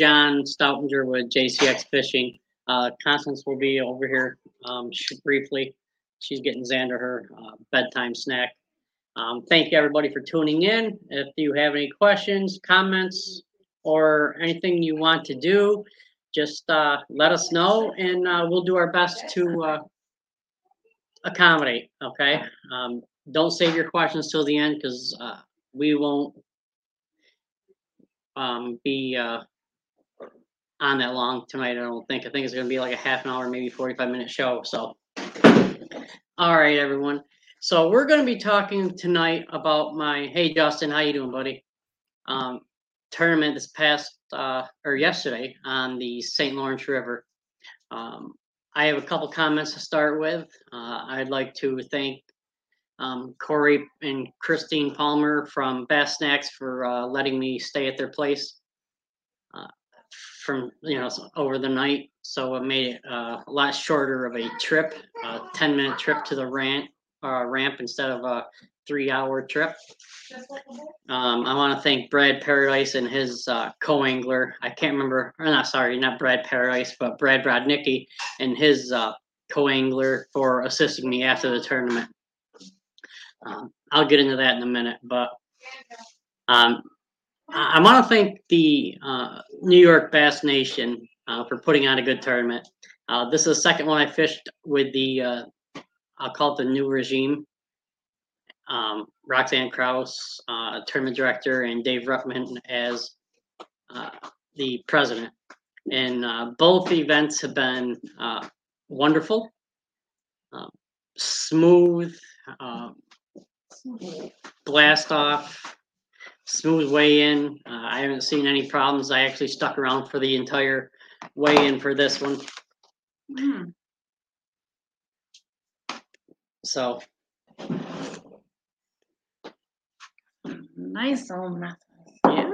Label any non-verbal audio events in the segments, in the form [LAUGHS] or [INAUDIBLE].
John Stoutinger with JCX Fishing. Uh, Constance will be over here um, briefly. She's getting Xander her uh, bedtime snack. Um, thank you, everybody, for tuning in. If you have any questions, comments, or anything you want to do, just uh, let us know, and uh, we'll do our best to uh, accommodate. Okay. Um, don't save your questions till the end because uh, we won't um, be uh, on that long tonight. I don't think. I think it's going to be like a half an hour, maybe forty-five minute show. So, all right, everyone. So we're going to be talking tonight about my. Hey, Justin, how you doing, buddy? Um, tournament this past uh, or yesterday on the St. Lawrence River. Um, I have a couple comments to start with. Uh, I'd like to thank um, Corey and Christine Palmer from Bass Snacks for uh, letting me stay at their place from you know over the night. So it made it uh, a lot shorter of a trip, a ten minute trip to the ramp uh, ramp instead of a three hour trip. Um, I want to thank Brad Paradise and his uh, co-angler. I can't remember, or not sorry, not Brad Paradise, but Brad Brodnicki and his uh, co-angler for assisting me after the tournament. Um, I'll get into that in a minute, but um, I, want to thank the uh, New York Bass Nation uh, for putting on a good tournament. Uh, this is the second one I fished with the, uh, I'll call it the new regime. Um, Roxanne Kraus, uh, tournament director, and Dave Ruttman as uh, the president. And uh, both events have been uh, wonderful, um, smooth, blast off, smooth way in. Uh, I haven't seen any problems. I actually stuck around for the entire way in for this one. Hmm. So Nice old method. yeah,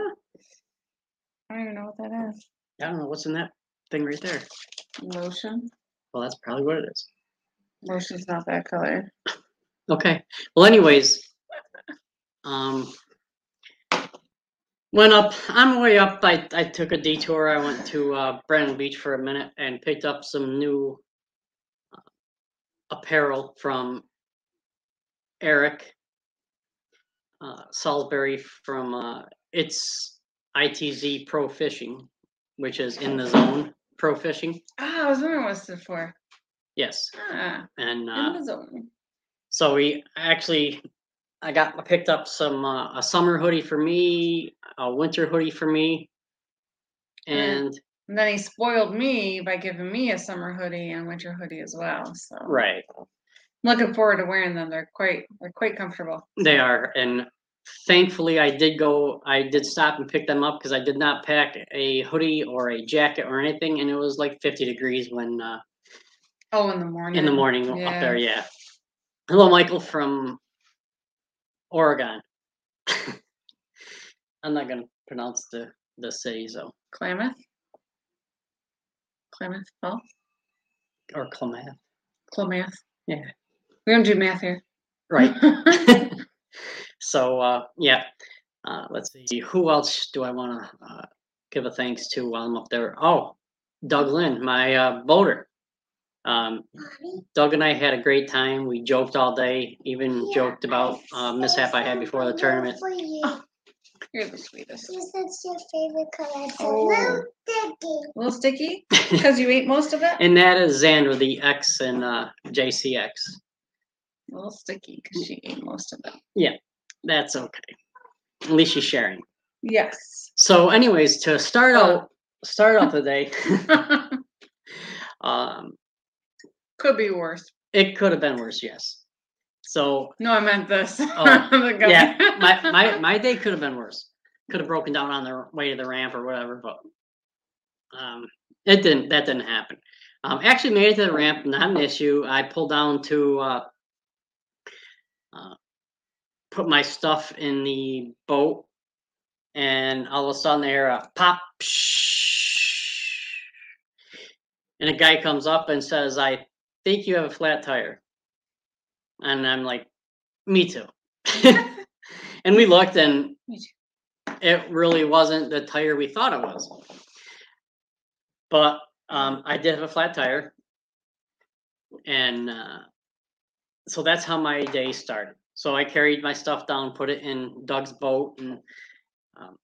I don't even know what that is. I don't know what's in that thing right there. Lotion. Well, that's probably what it is. Lotion's not that color. [LAUGHS] Okay. Well, anyways, um, went up. On my way up, I, I took a detour. I went to uh, Brandon Beach for a minute and picked up some new uh, apparel from Eric uh, Salisbury from uh, it's ITZ Pro Fishing, which is in the zone pro fishing. Ah, I was wondering what's it for. Yes, Ah, and in uh, the zone. So we actually, I got I picked up some uh, a summer hoodie for me, a winter hoodie for me, and And then he spoiled me by giving me a summer hoodie and winter hoodie as well. So right looking forward to wearing them. They're quite they're quite comfortable. they are. And thankfully, I did go. I did stop and pick them up because I did not pack a hoodie or a jacket or anything, and it was like 50 degrees when uh, Oh, in the morning. in the morning up there. Yeah. Hello, Michael from Oregon. [LAUGHS] I'm not gonna pronounce the the city so Klamath. Klamath Falls. or Klamath. Klamath. Yeah. We don't do math here. Right. [LAUGHS] [LAUGHS] so uh, yeah, uh, let's see. Who else do I want to uh, give a thanks to while I'm up there? Oh, Doug Lynn, my uh, boater. Um, Doug and I had a great time. We joked all day, even joked about uh, mishap I had before the tournament. For you. You're the sweetest. This is your favorite color. It's a Oh. little sticky. A little sticky [LAUGHS] because you ate most of it. and that is Xander, the X and uh, JCX. A little sticky because she ate most of it. Yeah, that's okay. At least she's sharing. Yes. So, anyways, to start Uh. out, start out the day. [LAUGHS] [LAUGHS] um, Could be worse. It could have been worse, yes. So No, I meant this. [LAUGHS] Oh, yeah, my, my [LAUGHS] my day could have been worse. Could have broken down on the way to the ramp or whatever, but um, it didn't. That didn't happen. Um, actually made it to the ramp, not an issue. I pulled down to uh, uh, put my stuff in the boat, and all of a sudden there a pop, and a guy comes up and says, "I think you have a flat tire," and I'm like, "Me too." [LAUGHS] [LAUGHS] and we looked, and it really wasn't the tire we thought it was. But um, I did have a flat tire, and uh, so that's how my day started. So I carried my stuff down, put it in Doug's boat, and um,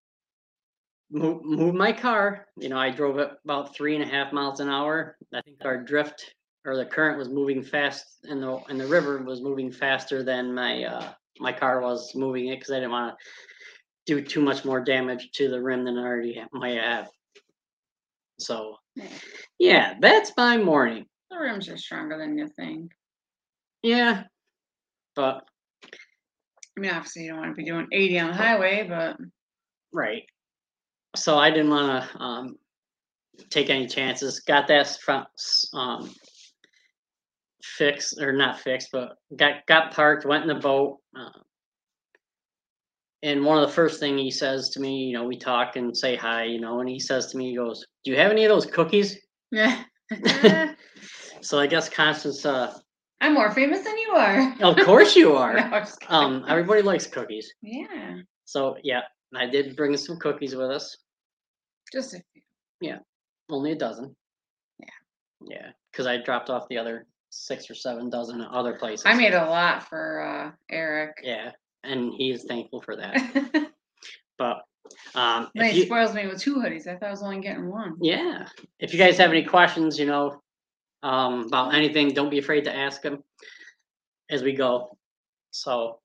move, moved my car. You know, I drove it about three and a half miles an hour. I think our drift or the current was moving fast, and the and the river was moving faster than my uh, my car was moving it because I didn't want to do too much more damage to the rim than I already ha- might have. So, Yeah. that's my morning. The rims are stronger than you think. Yeah, but I mean, obviously, you don't want to be doing 80 on the highway, but right. So I didn't want to um, take any chances. Got that front um, fixed or not fixed, but got got parked. Went in the boat. Uh, and one of the first thing he says to me, you know, we talk and say hi, you know, and he says to me, he goes, "Do you have any of those cookies?" yeah. [LAUGHS] So I guess Constance, uh, I'm more famous than you are. of course you are. [LAUGHS] Kidding. Um, everybody likes cookies. yeah, So yeah, I did bring some cookies with us. just a few. Yeah, only a dozen. Yeah. Yeah, because I dropped off the other six or seven dozen at other places. I made a lot for uh, Eric. Yeah, and he is thankful for that. [LAUGHS] But um, then he you, spoils me with two hoodies. I thought I was only getting one. yeah, if you guys have any questions, you know, um, about anything, don't be afraid to ask them as we go. So,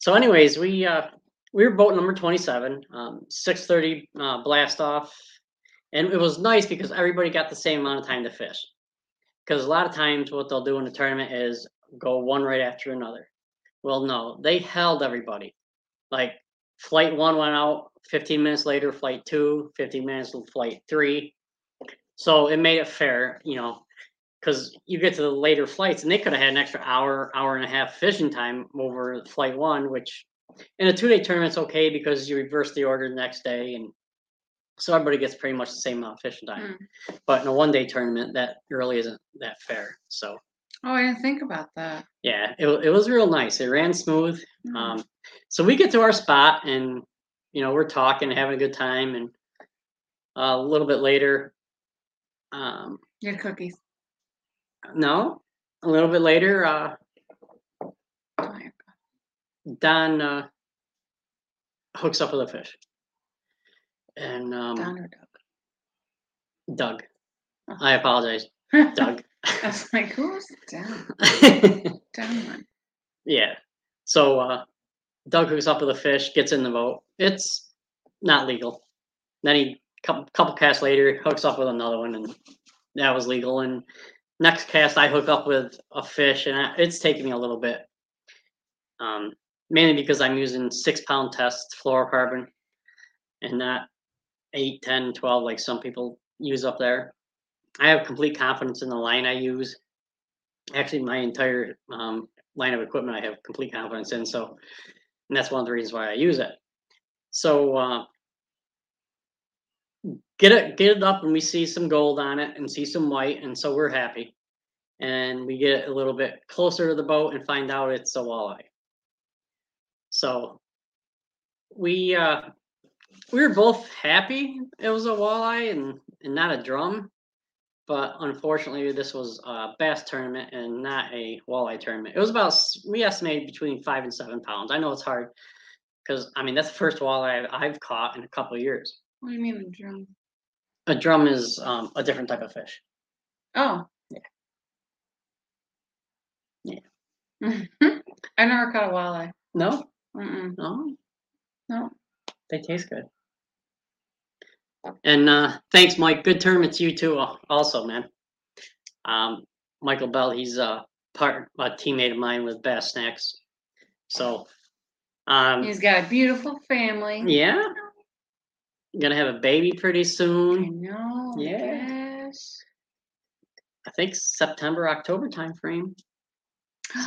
so anyways, we uh, we were boat number twenty seven, um, six thirty uh, blast off, and it was nice because everybody got the same amount of time to fish. Because a lot of times, what they'll do in the tournament is go one right after another. Well, no, they held everybody. Like flight one went out 15 minutes later, flight two, 15 minutes, flight three. So it made it fair, you know, because you get to the later flights and they could have had an extra hour, hour and a half fishing time over flight one, which in a two day tournament's okay because you reverse the order the next day and so everybody gets pretty much the same amount of fishing time. But in a one day tournament, that really isn't that fair. So Oh, I didn't think about that. yeah, it, wa- it was real nice. It ran smooth. Mm. Um, so we get to our spot and you know we're talking, having a good time, and uh, a little bit later, um, You had cookies. no, a little bit later, uh, Oh. Don uh, hooks up with a fish, and um, Don or Doug? Doug. Oh. I apologize, [LAUGHS] Doug. I was like, who's Don? [LAUGHS] Don. Yeah. So uh, Doug hooks up with a fish, gets in the boat. It's not legal. Then he couple, couple casts later hooks up with another one, and that was legal. And next cast, I hook up with a fish, and I, it's taking me a little bit. Um, mainly because I'm using six pound test fluorocarbon, and that 8, 10, 12, like some people use up there. I have complete confidence in the line I use. Actually, my entire um, line of equipment I have complete confidence in. So, and that's one of the reasons why I use it. So, uh, get it get it up and we see some gold on it and see some white and so we're happy and we get a little bit closer to the boat and find out it's a walleye so we uh we were both happy it was a walleye and, and not a drum. But unfortunately, this was a bass tournament and not a walleye tournament. It was about we estimated between five and seven pounds. I know it's hard because I mean that's the first walleye I've, I've caught in a couple of years. What do you mean a drum? A drum is um, a different type of fish. Oh. Yeah yeah. [LAUGHS] I never caught a walleye. No, Mm-mm. no, No. they taste good. And uh, thanks, Mike. Good term. to you too. al- Also, man. Um, Michael Bell, he's a part, a teammate of mine with Bass Snacks. So, um, He's got a beautiful family. yeah, gonna have a baby pretty I soon. know. Yeah. Yes. I think September, October timeframe.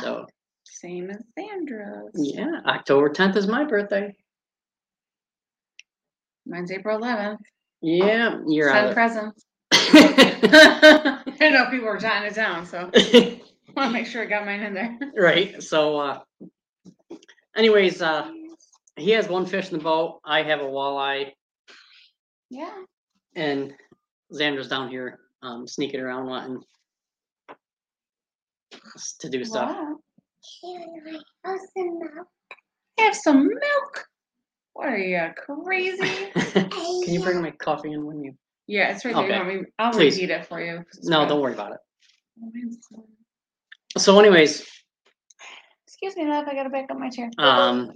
So, [GASPS] Same as Sandra's. yeah, October 10th is my birthday. Mine's April 11th. Yeah, you're Send out. presents. [LAUGHS] I know people were jotting it down, so I want to make sure I got mine in there. right. So, uh, anyways, uh, he has one fish in the boat. I have a walleye, Yeah. and Xander's down here um, sneaking around wanting to do stuff. Wow. Have some milk? Have some milk. What are you crazy? [LAUGHS] Can you bring my coffee in when you? Yeah, it's right there. You Okay. want me? I'll Please. repeat it for you. No, don't worry about it. Oh, so- So, anyways, Excuse me, love. I gotta back up my chair. um,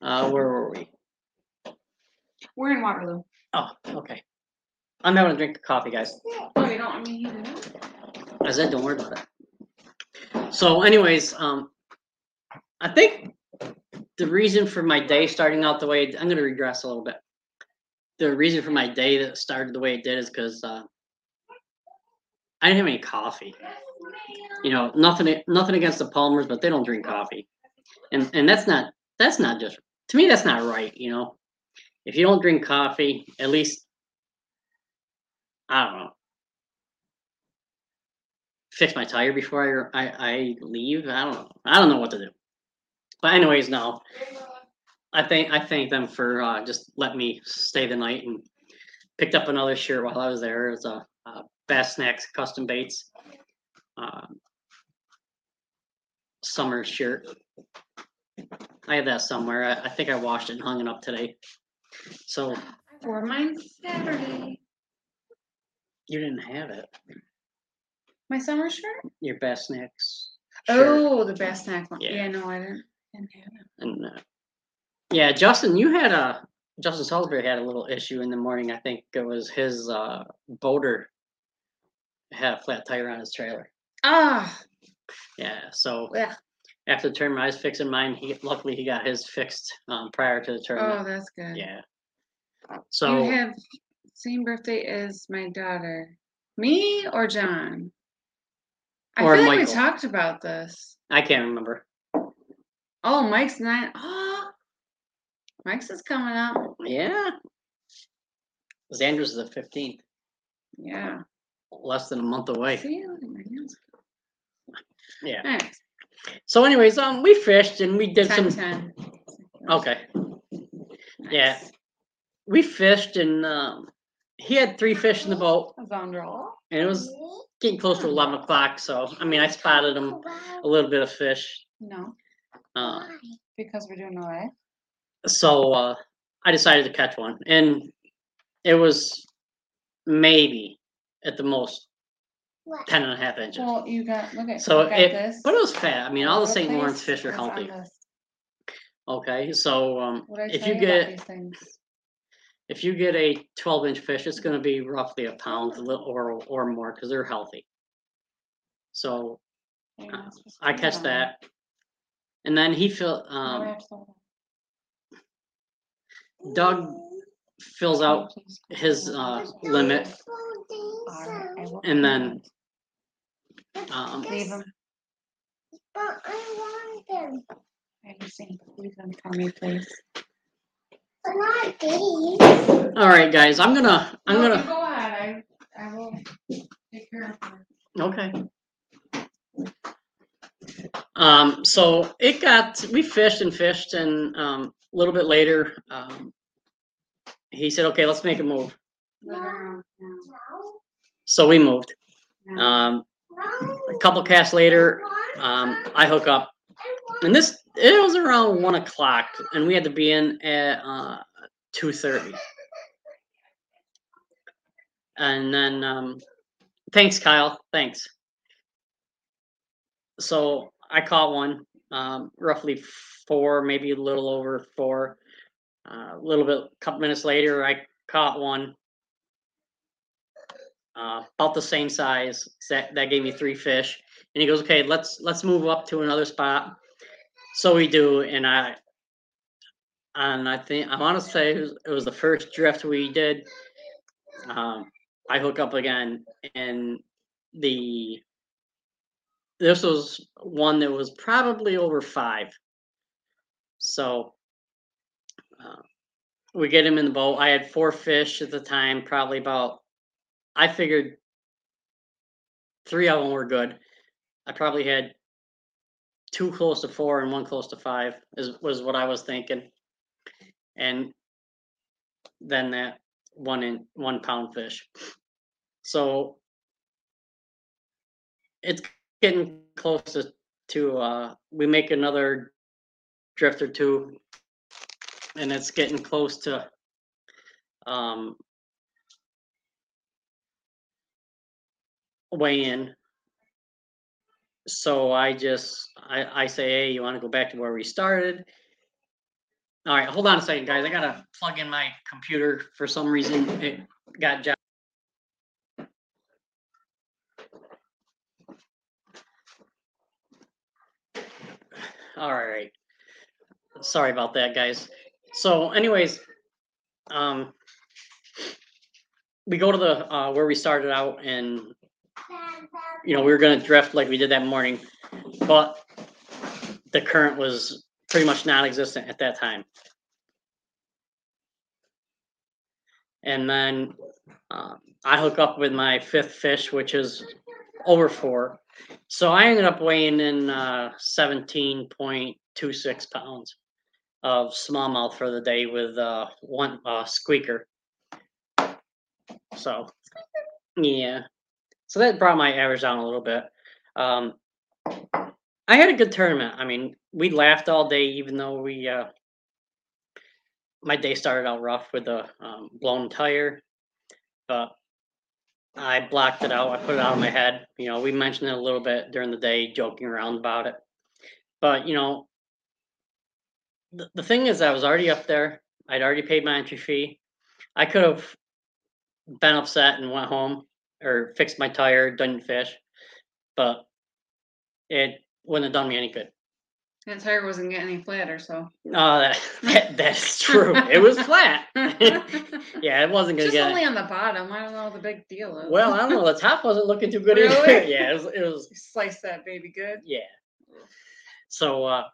uh, where were we? We're in Waterloo. Oh, okay. I'm having a drink of coffee, guys. Oh, you don't want me to? I said, don't worry about it. So, anyways, um, I think the reason for my day starting out the way I'm going to regress a little bit. The reason for my day that started the way it did is because uh, I didn't have any coffee. You know, nothing, nothing against the Palmers, but they don't drink coffee, and and that's not that's not just to me. That's not right. You know, if you don't drink coffee, at least I don't know fix my tire before I, I I leave. I don't know. I don't know what to do. But anyways, no. I thank I thank them for uh, just letting me stay the night and picked up another shirt while I was there. It was a, a Bass Snacks custom baits um, summer shirt. I had that somewhere. I, I think I washed it and hung it up today. So I wore mine Saturday. you didn't have it. My summer shirt? Your Bass Snacks. shirt. Oh, the best snack one. Yeah. Yeah, no, I didn't. Didn't have it. And uh, yeah, Justin, you had a Justin Salisbury had a little issue in the morning. I think it was his uh, boater had a flat tire on his trailer. Ah, Yeah, so yeah. after the tournament, I was fixing mine. He luckily he got his fixed um, prior to the turn. Oh, that's good. yeah. So You have same birthday as my daughter. Me or John? I Or feel like we talked about this. I can't remember. Oh, Mike's nine. Oh, Mike's is coming up. Yeah. Xander's the fifteenth, Yeah. less than a month away. See, look at my hands. Yeah. So, anyways, um, we fished and we did 10 some. 10. Okay. yeah. Nice. We fished and um, he had three fish in the boat. Was. And it was getting close to 11 o'clock. So, I mean, I spotted him a little bit of fish. No, Uh, because we're doing away. so, uh, I decided to catch one. And it was maybe at the most What? 10 and a half inches. Well, you got look at So you got it- this. But it was fat. I mean, all the St. Lawrence fish are healthy. Okay. So, um, if tell you get if you get a 12 inch fish, it's going to be roughly a pound or or more because they're healthy. So You're not supposed to I catch that, and then he fill um, have to slow Doug fills out his uh, limit, Alright, I will and then um, leave them. But I want them. I just saying, leave them for me, please. But not these. all right, guys. I'm gonna I'm No, you gonna go ahead. I I will take care of them. okay. Um, so it got we fished and fished, and um, a little bit later, um, he said, "Okay, let's make a move." So we moved. Um, a couple casts later, um, I hook up, and this it was around one o'clock, and we had to be in at uh, two thirty. And then, um, thanks, Kyle. Thanks. So I caught one, um, roughly four, maybe a little over four. Uh, a little bit, a couple minutes later, I caught one uh, about the same size. That that gave me three fish. And he goes, "Okay, let's let's move up to another spot." So we do, and I and I think I want to say it was, it was the first drift we did. Um, I hook up again, and the this was one that was probably over five. So uh, we get him in the boat. I had four fish at the time, probably about. I figured three of them were good. I probably had two close to four and one close to five is was what I was thinking. And then that one in one pound fish. So it's getting close to, to uh we make another drift or two and it's getting close to um weigh in. So I just I, I say, hey, you want to go back to where we started? All right, hold on a second, guys. I gotta plug in my computer for some reason. It got jo- All right. Sorry about that, guys. So anyways, um, we go to the, uh, where we started out and, you know, we were gonna drift like we did that morning, but the current was pretty much non-existent at that time. And then, uh, I hook up with my fifth fish, which is over four. So I ended up weighing in, uh, seventeen point two six pounds of smallmouth for the day with, uh, one, uh, squeaker. So, yeah. So that brought my average down a little bit. Um, I had a good tournament. I mean, we laughed all day, even though we, uh, my day started out rough with a um, blown tire, but I blocked it out. I put it out of my head. You know, we mentioned it a little bit during the day, joking around about it. But you know, the, the thing is, I was already up there. I'd already paid my entry fee. I could have been upset and went home or fixed my tire, didn't fish, but it wouldn't have done me any good. That tire wasn't getting any flatter, so. Oh, [LAUGHS] that, that that's true. It was flat. [LAUGHS] yeah, it wasn't gonna Just get. only on the bottom. I don't know what the big deal is. Well, I don't know. The top wasn't looking too good either. [LAUGHS] Yeah, it was. It was. Slice that baby good. Yeah. So uh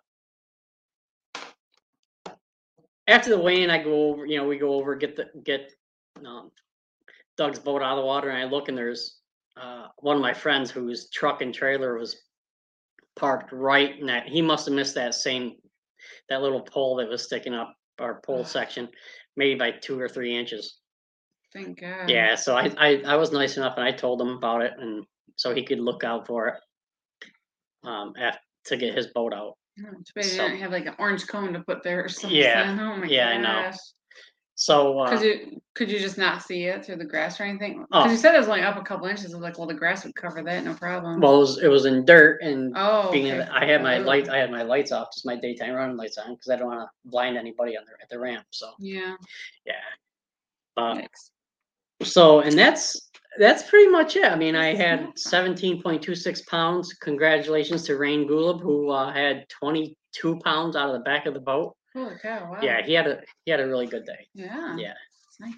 after the weigh-in, I go over. You know, we go over, get the get um, Doug's boat out of the water, and I look, and there's uh, one of my friends whose truck and trailer was parked right in that. He must have missed that same that little pole that was sticking up our pole section, maybe by two or three inches. Thank God. Yeah, so I, I I was nice enough and I told him about it and so he could look out for it. Um, af to get his boat out. Oh, Too bad you So- didn't have like an orange cone to put there or something. Yeah, Oh my yeah, I know. gosh. So uh, Could you could you just not see it through the grass or anything? Oh. Because you said it was only up a couple inches. I was like, well, the grass would cover that, no problem. well, it was, it was in dirt and oh, being okay. that I had my Oh, light, I had my lights off, just my daytime running lights on because I don't want to blind anybody on the at the ramp. So Yeah. yeah. Uh, Yikes. so and that's that's pretty much it. I mean, I had seventeen point two six pounds. Congratulations to Rain Gulab who uh, had twenty two pounds out of the back of the boat. Holy cow! Wow. Yeah, he had a he had a really good day. Yeah. Yeah. It's nice.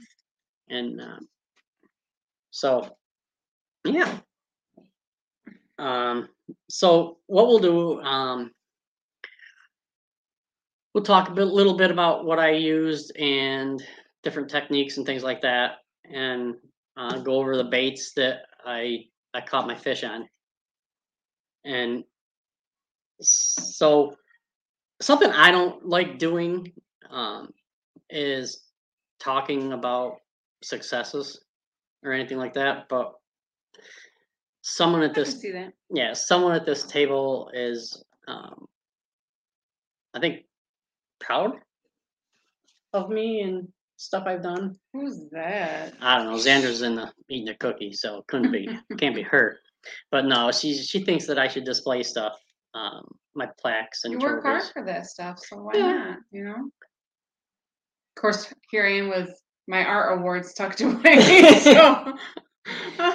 and um, so yeah um so what we'll do um we'll talk a bit, little bit about what i used and different techniques and things like that and uh, go over the baits that i i caught my fish on and so something i don't like doing um is talking about successes or anything like that, but someone at this yeah, someone at this table is um I think proud of me and stuff I've done. Who's that? I don't know. Xander's in the eating a cookie, so it couldn't be can't be [LAUGHS] her. But no, she she thinks that I should display stuff, um, my plaques and You work hard for that stuff, so why Yeah. not? You know. Of course, here I am with my art awards tucked [LAUGHS] away. so.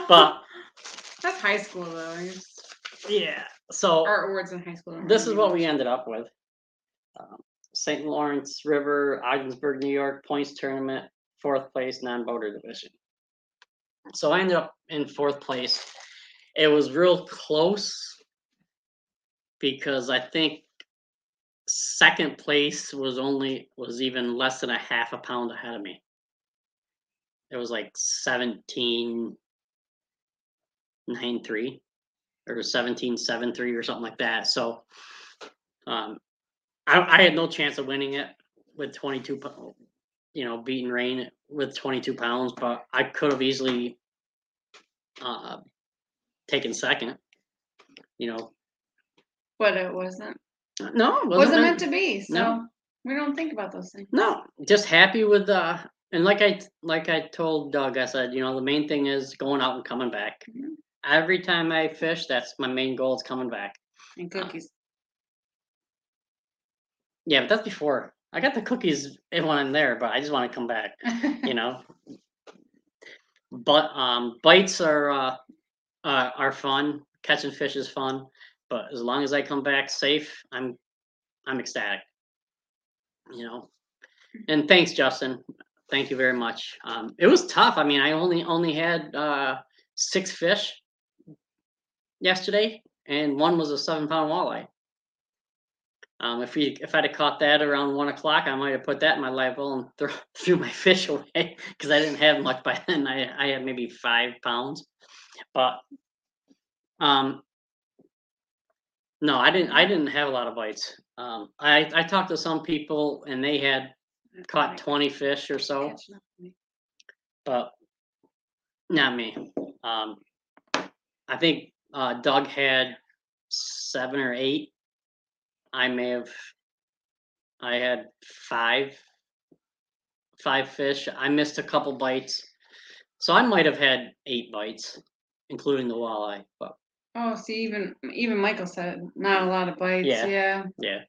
But [LAUGHS] that's high school though. Just- yeah, so Art awards in high school. this is what we ended up with. Um, St. Lawrence River, Ogdensburg, New York points tournament, fourth place non-boater division. So I ended up in fourth place. It was real close because I think second place was only was even less than a half a pound ahead of me. It was like 17 9 3 or 17 7 3 or something like that. So Um, I, I had no chance of winning it with 22, you know, beating Rain with 22 pounds, but I could have easily uh, taken second. You know, But it wasn't. no, it Wasn't, meant to be. So No. we don't think about those things. No, just happy with the and like I like I told Doug, I said, you know, the main thing is going out and coming back. Mhm. Every time I fish, that's my main goal is coming back. And cookies. Yeah, but that's before I got the cookies when I'm there, but I just want to come back, you know. [LAUGHS] But um bites are uh, uh are fun. Catching fish is fun, but as long as I come back safe, I'm I'm ecstatic. You know. And thanks, Justin. Thank you very much. Um, it was tough. I mean, I only only had uh, six fish yesterday, and one was a seven pound walleye. Um, if we if I'd have caught that around one o'clock, I might have put that in my well and [LAUGHS] threw, threw my fish away because I didn't have much by then. I I had maybe five pounds, but um, no, I didn't. I didn't have a lot of bites. Um, I I talked to some people and they had caught 20 fish or so, Catching up with me. but not me. Um, I think uh, Doug had seven or eight. I may have, I had five, five fish. I missed a couple bites. So I might have had eight bites, including the walleye, but Oh, see, even even Michael said not a lot of bites. Yeah. Yeah. yeah.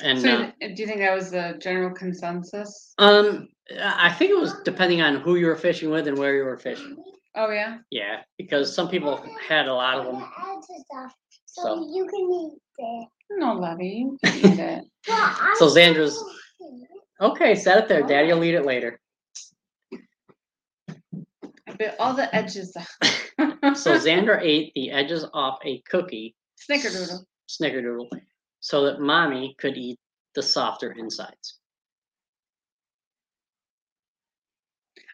And so, uh, do you think that was the general consensus? um, I I think it was depending on who you were fishing with and where you were fishing. Oh yeah. Yeah, because some people had a lot of them. So, So- you can eat it. No, Lovey, you can eat it. [LAUGHS] So Xandra's- don't eat it. Okay, set it there. Daddy will eat it later. All the edges off. [LAUGHS] So Xander ate the edges off a cookie, Snickerdoodle. snickerdoodle, so that mommy could eat the softer insides.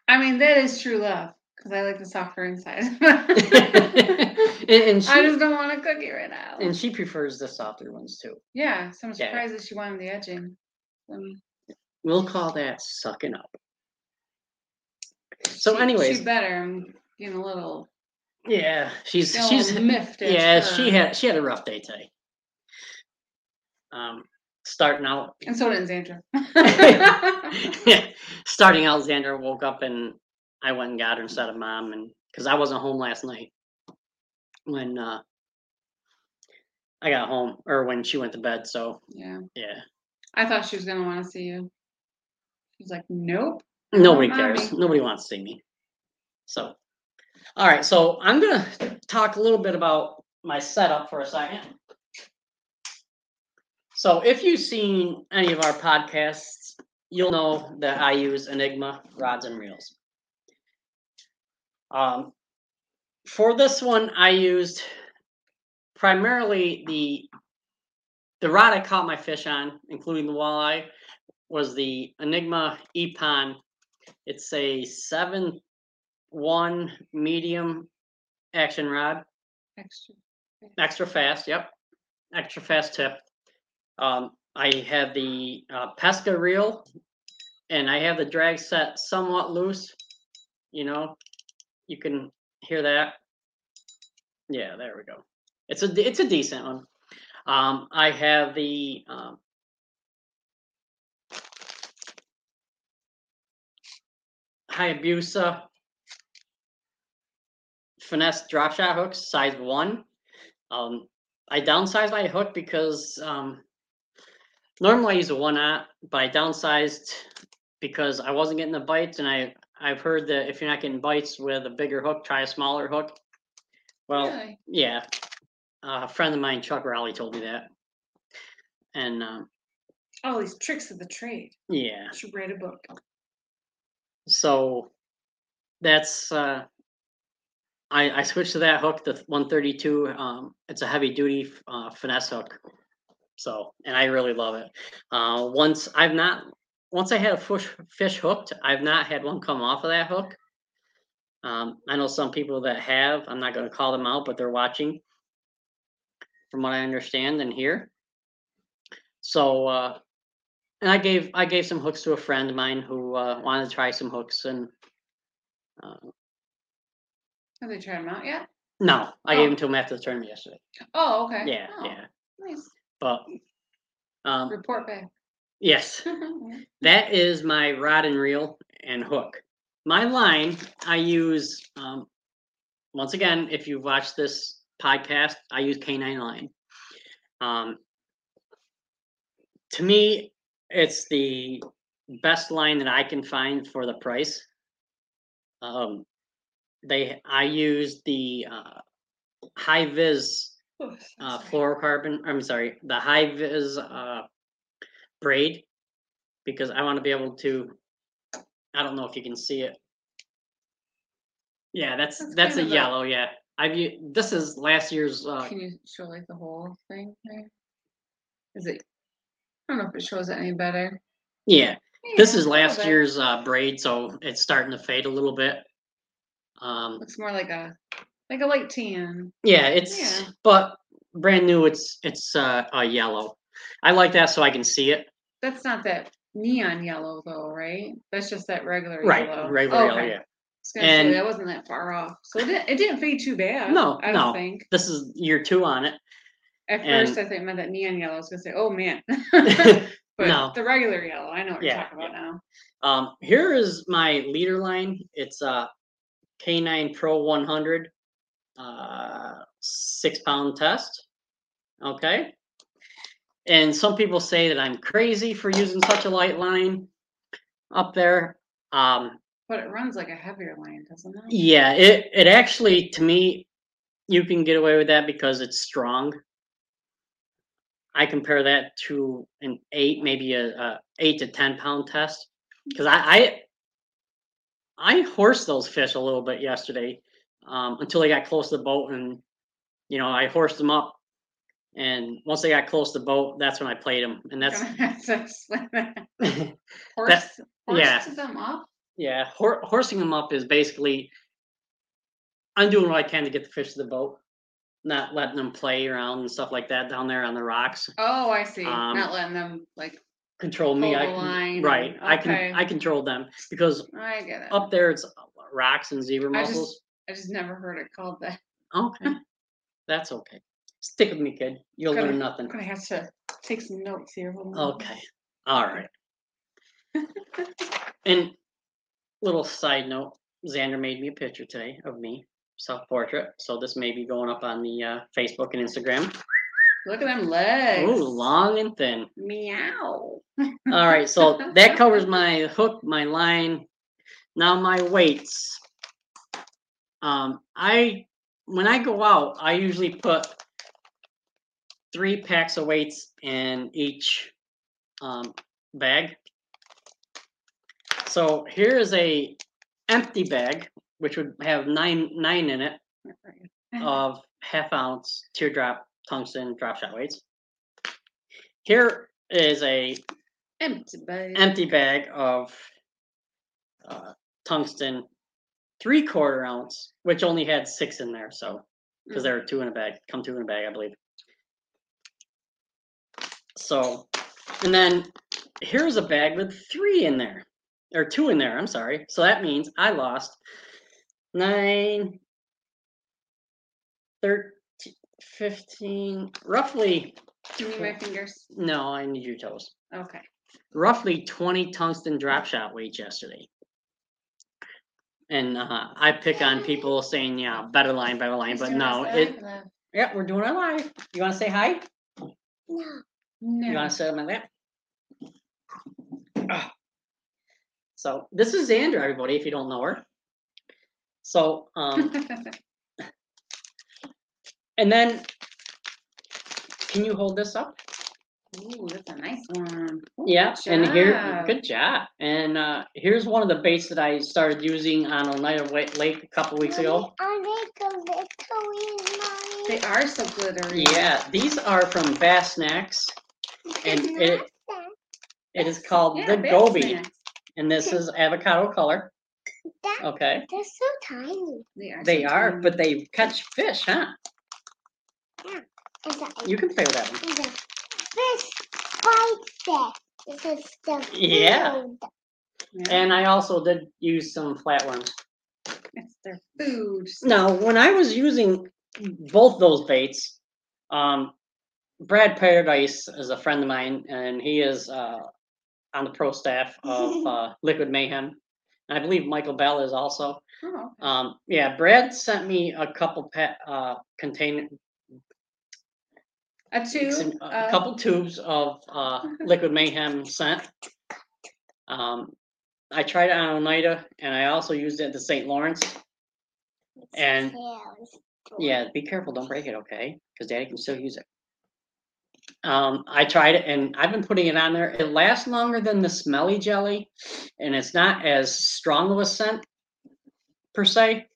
I mean, that is true love because I like the softer inside. [LAUGHS] and, and [LAUGHS] she, I just don't want a cookie right now. and she prefers the softer ones too. yeah, so I'm Yeah. that she wanted the edging. Um, We'll call that sucking up. So, she- anyways, she's better. I'm getting a little, yeah, she's she's miffed. yeah, she had she had a rough day today. Um, starting out and so did Xandra. [LAUGHS] yeah, starting out, Xander woke up and I went and got her instead of mom, and because I wasn't home last night when uh, I got home or when she went to bed. So yeah, yeah, I thought she was gonna want to see you. She's like, nope. Nobody cares. Nobody wants to see me. So, all right. So I'm gonna talk a little bit about my setup for a second. So if you've seen any of our podcasts, you'll know that I use Enigma rods and reels. Um, for this one, I used primarily the the rod I caught my fish on, including the walleye, was the Enigma Epon. It's a seven one medium action rod Extra. extra fast. Yep, extra fast tip. Um, I have the uh, Pesca reel, and I have the drag set somewhat loose. You know, you can hear that. Yeah, there we go. It's a it's a decent one. Um, I have the um, Hayabusa finesse drop shot hooks, size one. Um, I downsized my hook because um, normally I use a one aught, but I downsized because I wasn't getting the bites, and I I've heard that if you're not getting bites with a bigger hook, try a smaller hook. Well, really? yeah, uh, a friend of mine, Chuck Rowley, told me that, and um, All these tricks of the trade. yeah, should write a book. So that's uh, I I switched to that hook, the 132. Um, it's a heavy duty uh, finesse hook. So, and I really love it. Uh, once I've not, once I had a fish fish hooked, I've not had one come off of that hook. Um, I know some people that have. I'm not going to call them out, but they're watching. From what I understand and hear, So, uh, and I gave I gave some hooks to a friend of mine who uh, wanted to try some hooks, and uh, Have they tried them out yet? no, I gave Oh. them to him after the tournament yesterday. Oh, okay. Yeah, Oh, yeah, Nice. but um, Report back. yes, [LAUGHS] that is my rod and reel and hook. My line I use um, once again. If you've watched this podcast, I use K9 line. Um, to me, it's the best line that I can find for the price. Um, they I use the uh, high vis Oh, uh, fluorocarbon. I'm sorry, the high vis uh, braid because I want to be able to. I don't know if you can see it. Yeah, that's That's that's, a of a- yellow. Yeah, I've u- this is last year's. Uh, Can you show like the whole thing there? Is it? I don't know if it shows it any better. yeah, this is last year's uh, braid, so it's starting to fade a little bit. Um, Looks more like a like a light tan. yeah, it's Yeah. but brand new. It's it's uh, a yellow. I like that so I can see it. That's not that neon yellow though, right? That's just that regular Right, yellow. regular yellow. Okay. Yeah. I say, And- that wasn't that far off. So it didn't, it didn't fade too bad. No, I no. don't think. This is year two on it. At and- first, I think it meant that neon yellow. I was gonna say, oh man. [LAUGHS] [LAUGHS] but No. the regular yellow, I know what Yeah, you're talking about now. Um, here is my leader line. It's a K9 Pro 100, uh, six pound test. Okay. And some people say that I'm crazy for using such a light line up there. Um, But it runs like a heavier line, doesn't it? yeah, it, it actually, to me, you can get away with that because it's strong. I compare that to an eight, maybe a, a eight to 10 pound test. Cause I, I, I horsed those fish a little bit yesterday, um, until they got close to the boat and, you know, I horsed them up. And once they got close to the boat, that's when I played them. And that's, Gonna have to explain that. Horse, yeah. horse them up. Yeah, hor- horsing them up is basically I'm doing what I can to get the fish to the boat, not letting them play around and stuff like that down there on the rocks. Oh, I see. Um, Not letting them like. Control me, I the can, line right. I can. I control them because I get it. up there it's rocks and zebra I just- mussels. I just never heard it called that. Okay, [LAUGHS] that's okay. Stick with me, kid. You'll learn nothing. I'm gonna have to take some notes here. hold on. Okay, all right. [LAUGHS] and little side note, Xander made me a picture today of me, self-portrait. So this may be going up on the uh, Facebook and Instagram. Look at them legs. Ooh, long and thin. Meow. [LAUGHS] All right, so that covers my hook, my line. Now my weights. Um, I when I go out, I usually put three packs of weights in each um, bag. So here is a empty bag, which would have nine nine in it [LAUGHS] of half ounce teardrop tungsten drop shot weights. Here is a Empty bag. empty bag of uh, tungsten three quarter ounce, which only had six in there. So because there are two in a bag, come two in a bag, I believe. So, and then here's a bag with three in there, or two in there. I'm sorry. So that means I lost nine, 13, 15, roughly. Do you need my fingers? No, I need your toes Okay. roughly 20 tungsten drop shot weights yesterday. And uh, I pick on people [LAUGHS] saying, yeah, better line, better line, but no, it, yeah, we're doing it live. You want to say hi? No. You want to sit on my lap? Ah. So this is Xandra, everybody, if you don't know her. So, um, [LAUGHS] and then, can you hold this up? Ooh, that's a nice one. Ooh, Yeah, good and here, job. good job. And uh, here's one of the baits that I started using on Oneida Wa- Lake a couple weeks ago. Are they glittery, mommy? They are so glittery. Yeah, these are from Bass Snacks. And it, it is called Yeah, the bass Goby, snacks. and this is avocado color. That, Okay, they're so tiny. They are. they so are, tiny. but they catch fish, huh? Is that You can play with that one. is that fish? white fish. This is the Yeah. food. Yeah, And I also did use some flatworms. it's their food. Now, when I was using both those baits, um, Brad Paradise is a friend of mine, and he is uh, on the pro staff of [LAUGHS] uh, Liquid Mayhem. And I believe Michael Bell is also. Oh, Um, yeah, Brad sent me a couple pa- uh, container, a tube. some- a of- couple tubes of uh, [LAUGHS] Liquid Mayhem scent. Um, I tried it on Oneida, and I also used it at the St. Lawrence. And Yeah, be careful, don't break it, okay? Because daddy can still use it. Um, I tried it and I've been putting it on there. It lasts longer than the smelly jelly, and it's not as strong of a scent per se,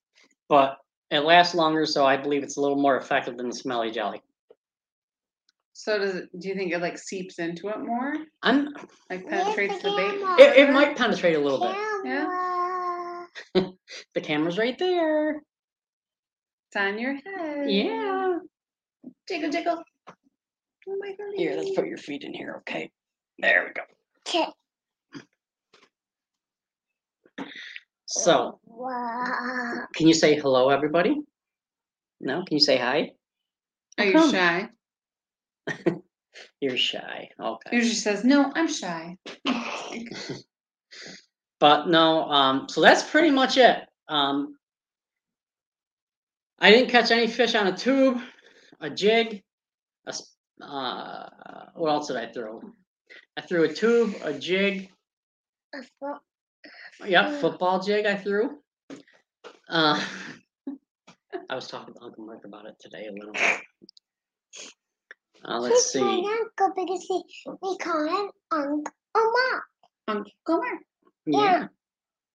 but it lasts longer, so I believe it's a little more effective than the smelly jelly. So does it, do you think it like seeps into it more? I'm Like penetrates the bait? it, it might penetrate a little bit. Camera. [LAUGHS] The camera's right there. It's on your head. Yeah. Jiggle jiggle. Oh my god. Here, let's put your feet in here, okay? There we go. Okay. So, can you say hello, everybody? No? Can you say hi? Are you shy? [LAUGHS] You're shy. Okay. Usually says, no, I'm shy. [LAUGHS] But no, um, so that's pretty much it. Um, I didn't catch any fish on a tube, a jig, a, s- uh, what else did I throw? I threw a tube, a jig, A fo- yep, football jig I threw. Uh, [LAUGHS] I was talking to Uncle Mark about it today a little bit. Uh, let's He's my see. uncle because he, we call him Uncle Mark. Uncle Mark. Yeah,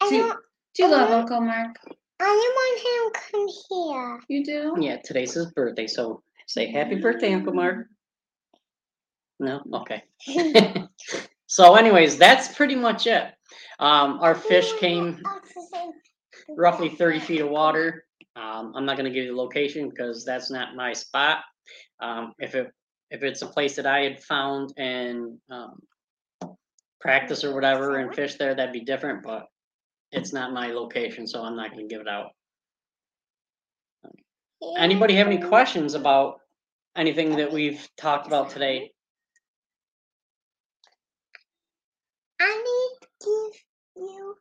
I See- don't, Do you love. Uncle Mark? I don't want him come here. You do? yeah, today's his birthday, so say happy birthday, Uncle Mark. No? Okay. [LAUGHS] so anyways, that's pretty much it. Um, our fish came roughly 30 feet of water. Um, I'm not going to give you the location because that's not my spot. Um, if it if it's a place that I had found and um, practice or whatever and fish there, that'd be different. But it's not my location, so I'm not going to give it out. Anybody have any questions about anything that we've talked about today? I need to give you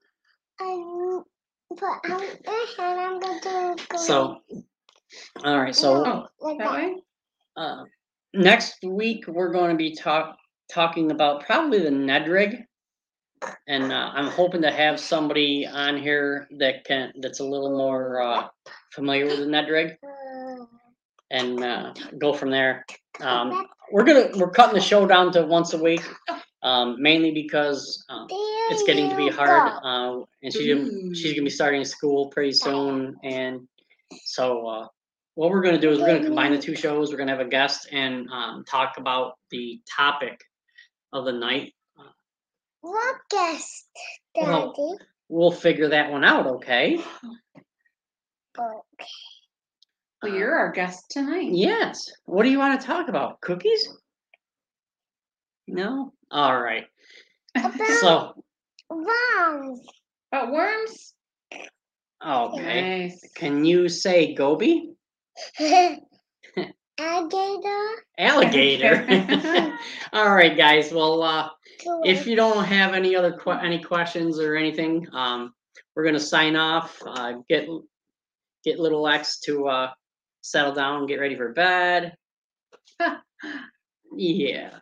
a but I'm and I'm going to go So, all right. So Oh, like That way? uh, next week we're going to be talk talking about probably the Ned rig, and uh, I'm hoping to have somebody on here that can that's a little more uh, familiar with the Ned rig Uh, and uh, go from there. Um, we're gonna we're cutting the show down to once a week, um, mainly because um, it's getting to be hard, uh, and she's gonna, she's gonna be starting school pretty soon, and so uh, what we're gonna do is we're gonna combine the two shows. We're gonna have a guest and um, talk about the topic of the night. What guest, Well- Daddy? We'll figure that one out, okay? Oh, Well, you're our guest tonight. yes. What do you want to talk about? Cookies? No. All right. about So worms. About worms? okay. Nice. Can you say Goby? [LAUGHS] Alligator. Alligator. [LAUGHS] [LAUGHS] All right, guys. Well, uh, if you don't have any other que- any questions or anything, um, we're gonna sign off. Uh, get get little X to uh, settle down, get ready for bed. Yeah,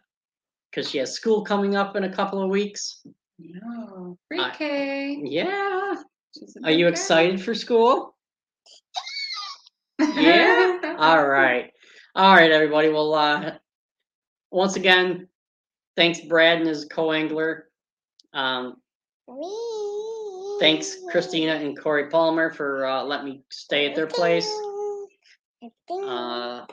because she has school coming up in a couple of weeks. No. I- Pre-K. Yeah. Are you excited for school? [LAUGHS] Yeah? All right. All right, everybody. Well, uh, once again, thanks, Brad and his co-angler. Um, thanks, Christina and Corey Palmer, for uh, letting me stay at their place. Uh,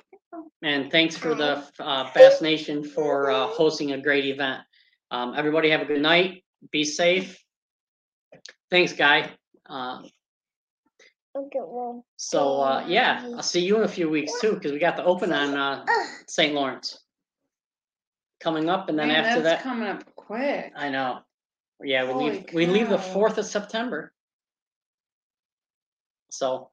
and thanks for the uh, Bass Nation for uh, hosting a great event. Um, everybody have a good night. Be safe. Thanks, Guy. Uh, Okay, well, so uh, yeah, I'll see you in a few weeks too, because we got the open on uh. [SIGHS] St. Lawrence. coming up, and then Man, after that's that, coming up quick. I know. Yeah, we leave, we leave the cow. fourth of September. So,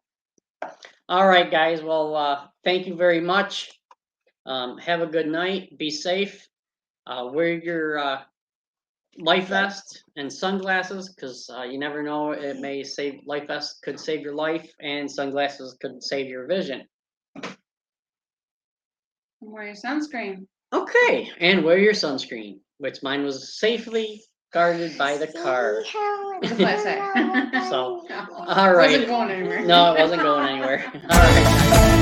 all right, guys, well, uh, thank you very much. Um, have a good night, be safe, uh, wear your, uh, life vest and sunglasses, cause, uh, you never know, it may save, life vest could save your life, and sunglasses could save your vision. And wear your sunscreen. Okay, and wear your sunscreen, which mine was safely guarded by the car. See how With a flat tire. it's So. [LAUGHS] All right. Wasn't going anywhere. No, it wasn't going anywhere. [LAUGHS] All right.